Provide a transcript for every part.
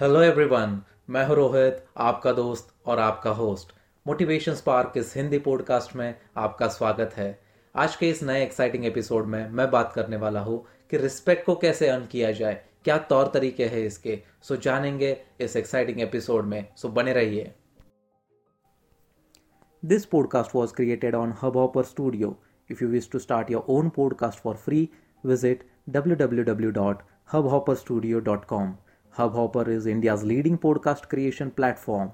Hello everyone मैं हूँ रोहित आपका दोस्त और आपका होस्ट मोटिवेशन स्पार्क इस हिंदी पॉडकास्ट में आपका स्वागत है आज के इस नए एक्साइटिंग एपिसोड में मैं बात करने वाला हूँ कि रिस्पेक्ट को कैसे अर्न किया जाए क्या तौर तरीके हैं इसके सो जानेंगे इस एक्साइटिंग एपिसोड में सो बने रहिए This podcast was created on Hubhopper Studio. If you wish to start your own podcast for free, visit www.hubhopperstudio.com. Hubhopper is India's leading podcast creation platform.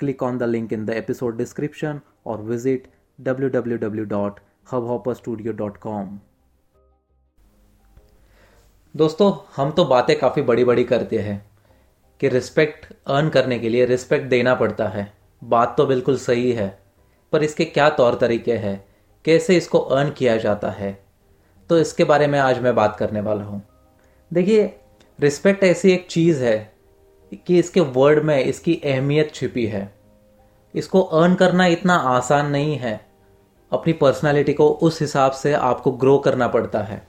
Click on the link in the episode description or visit www.hubhopperstudio.com. दोस्तों हम तो बातें काफ़ी बड़ी बड़ी करते हैं कि रिस्पेक्ट अर्न करने के लिए रिस्पेक्ट देना पड़ता है बात तो बिल्कुल सही है पर इसके क्या तौर तरीके हैं कैसे इसको अर्न किया जाता है तो इसके बारे में आज मैं बात करने वाला हूँ देखिए रिस्पेक्ट ऐसी एक चीज़ है कि इसके वर्ड में इसकी अहमियत छिपी है। इसको अर्न करना इतना आसान नहीं है। अपनी पर्सनालिटी को उस हिसाब से आपको ग्रो करना पड़ता है।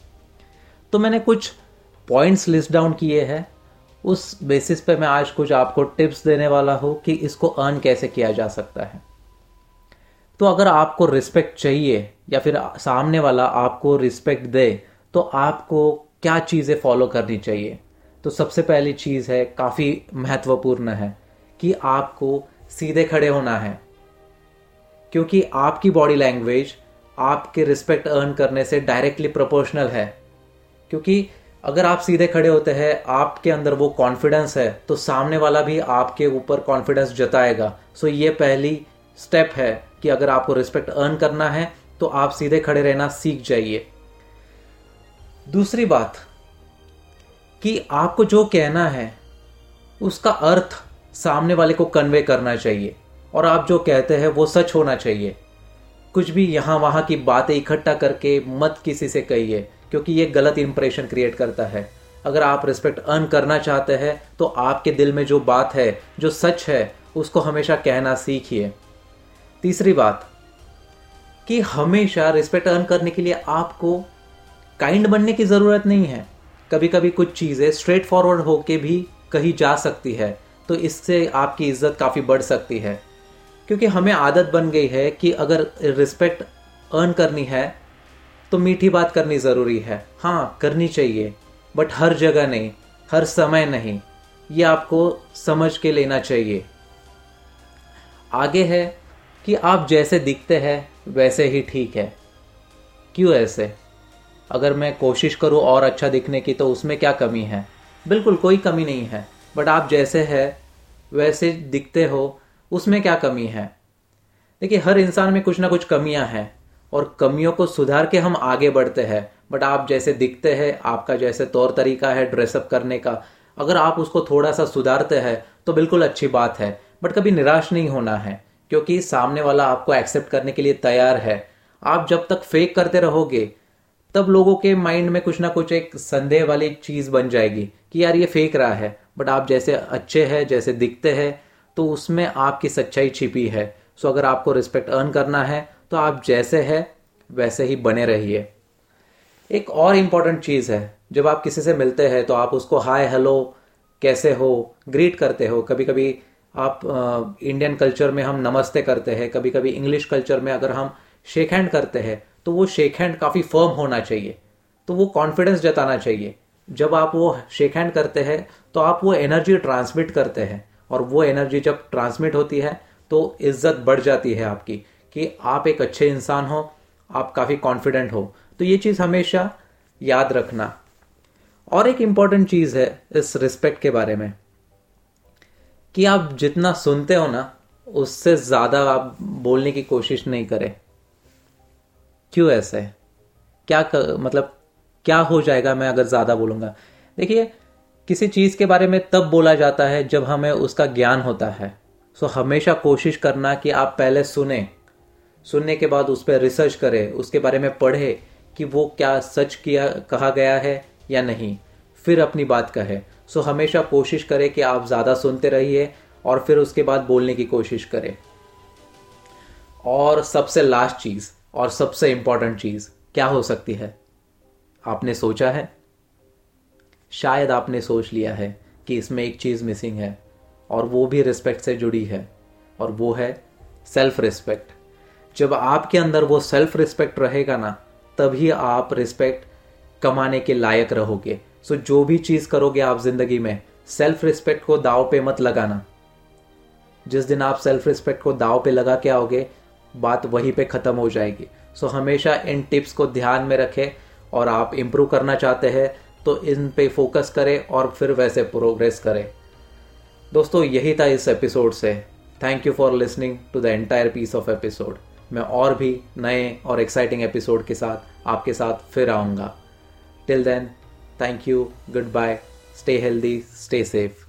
तो मैंने कुछ पॉइंट्स लिस्ट डाउन किए हैं। उस बेसिस पे मैं आज कुछ आपको टिप्स देने वाला हूँ कि इसको अर्न कैसे किया जा सकता है। तो अगर आपको रिस्पेक्ट चाहिए या फिर सामने वाला आपको रिस्पेक्ट दे तो आपको क्या चीज़ें फॉलो करनी चाहिए? तो सबसे पहली चीज़ है, काफ़ी महत्वपूर्ण है कि आपको सीधे खड़े होना है। क्योंकि आपकी बॉडी लैंग्वेज आपके रिस्पेक्ट अर्न करने से डायरेक्टली प्रोपोर्शनल है। क्योंकि अगर आप सीधे खड़े होते हैं, आपके अंदर वो कॉन्फिडेंस है तो सामने वाला भी आपके ऊपर कॉन्फिडेंस जताएगा। सो ये पहली स्टेप है कि अगर आपको रिस्पेक्ट अर्न करना है तो आप सीधे खड़े रहना सीख जाइए। दूसरी बात कि आपको जो कहना है, उसका अर्थ सामने वाले को कन्वे करना चाहिए। और आप जो कहते हैं, वो सच होना चाहिए। कुछ भी यहाँ वहाँ की बातें इकट्ठा करके मत किसी से कहिए, क्योंकि ये गलत इंप्रेशन क्रिएट करता है। अगर आप रिस्पेक्ट अर्न करना चाहते हैं तो आपके दिल में जो बात है, जो सच है, उसको हमेशा कहना सीखिए। तीसरी बात, कि हमेशा रिस्पेक्ट अर्न करने के लिए आपको काइंड बनने की ज़रूरत नहीं है। कभी कभी कुछ चीज़ें स्ट्रेट फॉरवर्ड होके भी कही जा सकती है तो इससे आपकी इज़्ज़त काफ़ी बढ़ सकती है। क्योंकि हमें आदत बन गई है कि अगर रिस्पेक्ट अर्न करनी है तो मीठी बात करनी ज़रूरी है। हाँ करनी चाहिए बट हर जगह नहीं, हर समय नहीं। ये आपको समझ के लेना चाहिए। आगे है कि आप जैसे दिखते हैं, वैसे ही ठीक है। क्यों ऐसे? अगर मैं कोशिश करूँ और अच्छा दिखने की तो उसमें क्या कमी है? बिल्कुल, कोई कमी नहीं है। बट आप जैसे है, वैसे दिखते हो, उसमें क्या कमी है? देखिए, हर इंसान में कुछ ना कुछ कमियाँ हैं, और कमियों को सुधार के हम आगे बढ़ते हैं। बट आप जैसे दिखते हैं, आपका जैसे तौर तरीका है ड्रेसअप करने का, अगर आप उसको थोड़ा सा सुधारते हैं तो बिल्कुल अच्छी बात है। बट कभी निराश नहीं होना है, क्योंकि सामने वाला आपको एक्सेप्ट करने के लिए तैयार है। आप जब तक फेक करते रहोगे तब लोगों के माइंड में कुछ ना कुछ एक संदेह वाली चीज़ बन जाएगी कि यार ये फेक रहा है बट आप जैसे अच्छे हैं, जैसे दिखते हैं तो उसमें आपकी सच्चाई छिपी है। सो अगर आपको रिस्पेक्ट अर्न करना है तो आप जैसे है, वैसे ही बने रहिए। एक और इंपॉर्टेंट चीज़ है, जब आप किसी से मिलते हैं तो आप उसको हाय हेलो कैसे हो ग्रीट करते हो। कभी कभी आप इंडियन कल्चर में हम नमस्ते करते हैं कभी कभी इंग्लिश कल्चर में अगर हम शेक हैंड करते हैं तो वो शेक हैंड काफ़ी फर्म होना चाहिए तो वो कॉन्फिडेंस जताना चाहिए। जब आप वो शेक हैंड करते हैं तो आप वो एनर्जी ट्रांसमिट करते हैं, और वो एनर्जी जब ट्रांसमिट होती है तो इज़्ज़त बढ़ जाती है आपकी, कि आप एक अच्छे इंसान हो, आप काफ़ी कॉन्फिडेंट हो। तो ये चीज़ हमेशा याद रखना। और एक इंपॉर्टेंट चीज़ है इस रिस्पेक्ट के बारे में, कि आप जितना सुनते हो ना, उससे ज़्यादा आप बोलने की कोशिश नहीं करें। क्यों ऐसे क्या कर, मतलब क्या हो जाएगा मैं अगर ज़्यादा बोलूँगा? देखिए किसी चीज़ के बारे में तब बोला जाता है जब हमें उसका ज्ञान होता है। सो हमेशा कोशिश करना कि आप पहले सुने। सुनने के बाद उस पर रिसर्च करें उसके बारे में पढ़े कि वो क्या सच किया कहा गया है या नहीं। फिर अपनी बात कहे। सो हमेशा कोशिश करें कि आप ज़्यादा सुनते रहिए और फिर उसके बाद बोलने की कोशिश करें। और सबसे लास्ट चीज़ और सबसे इंपॉर्टेंट चीज़, क्या हो सकती है? आपने सोचा है? शायद आपने सोच लिया है कि इसमें एक चीज़ मिसिंग है, और वो भी रिस्पेक्ट से जुड़ी है, और वो है सेल्फ रिस्पेक्ट जब आपके अंदर वो सेल्फ रिस्पेक्ट रहेगा ना, तभी आप रिस्पेक्ट कमाने के लायक रहोगे. सो जो भी चीज़ करोगे आप ज़िंदगी में सेल्फ रिस्पेक्ट को दाव पे मत लगाना. जिस दिन आप सेल्फ रिस्पेक्ट को दाव पे लगा के आओगे बात वहीं पे ख़त्म हो जाएगी। सो हमेशा इन टिप्स को ध्यान में रखें और आप इम्प्रूव करना चाहते हैं तो इन पे फोकस करें और फिर वैसे प्रोग्रेस करें। दोस्तों, यही था इस एपिसोड से। Thank you for listening to the entire piece of episode मैं और भी नए और एक्साइटिंग एपिसोड के साथ आपके साथ फिर आऊँगा। Till then thank you goodbye stay healthy stay safe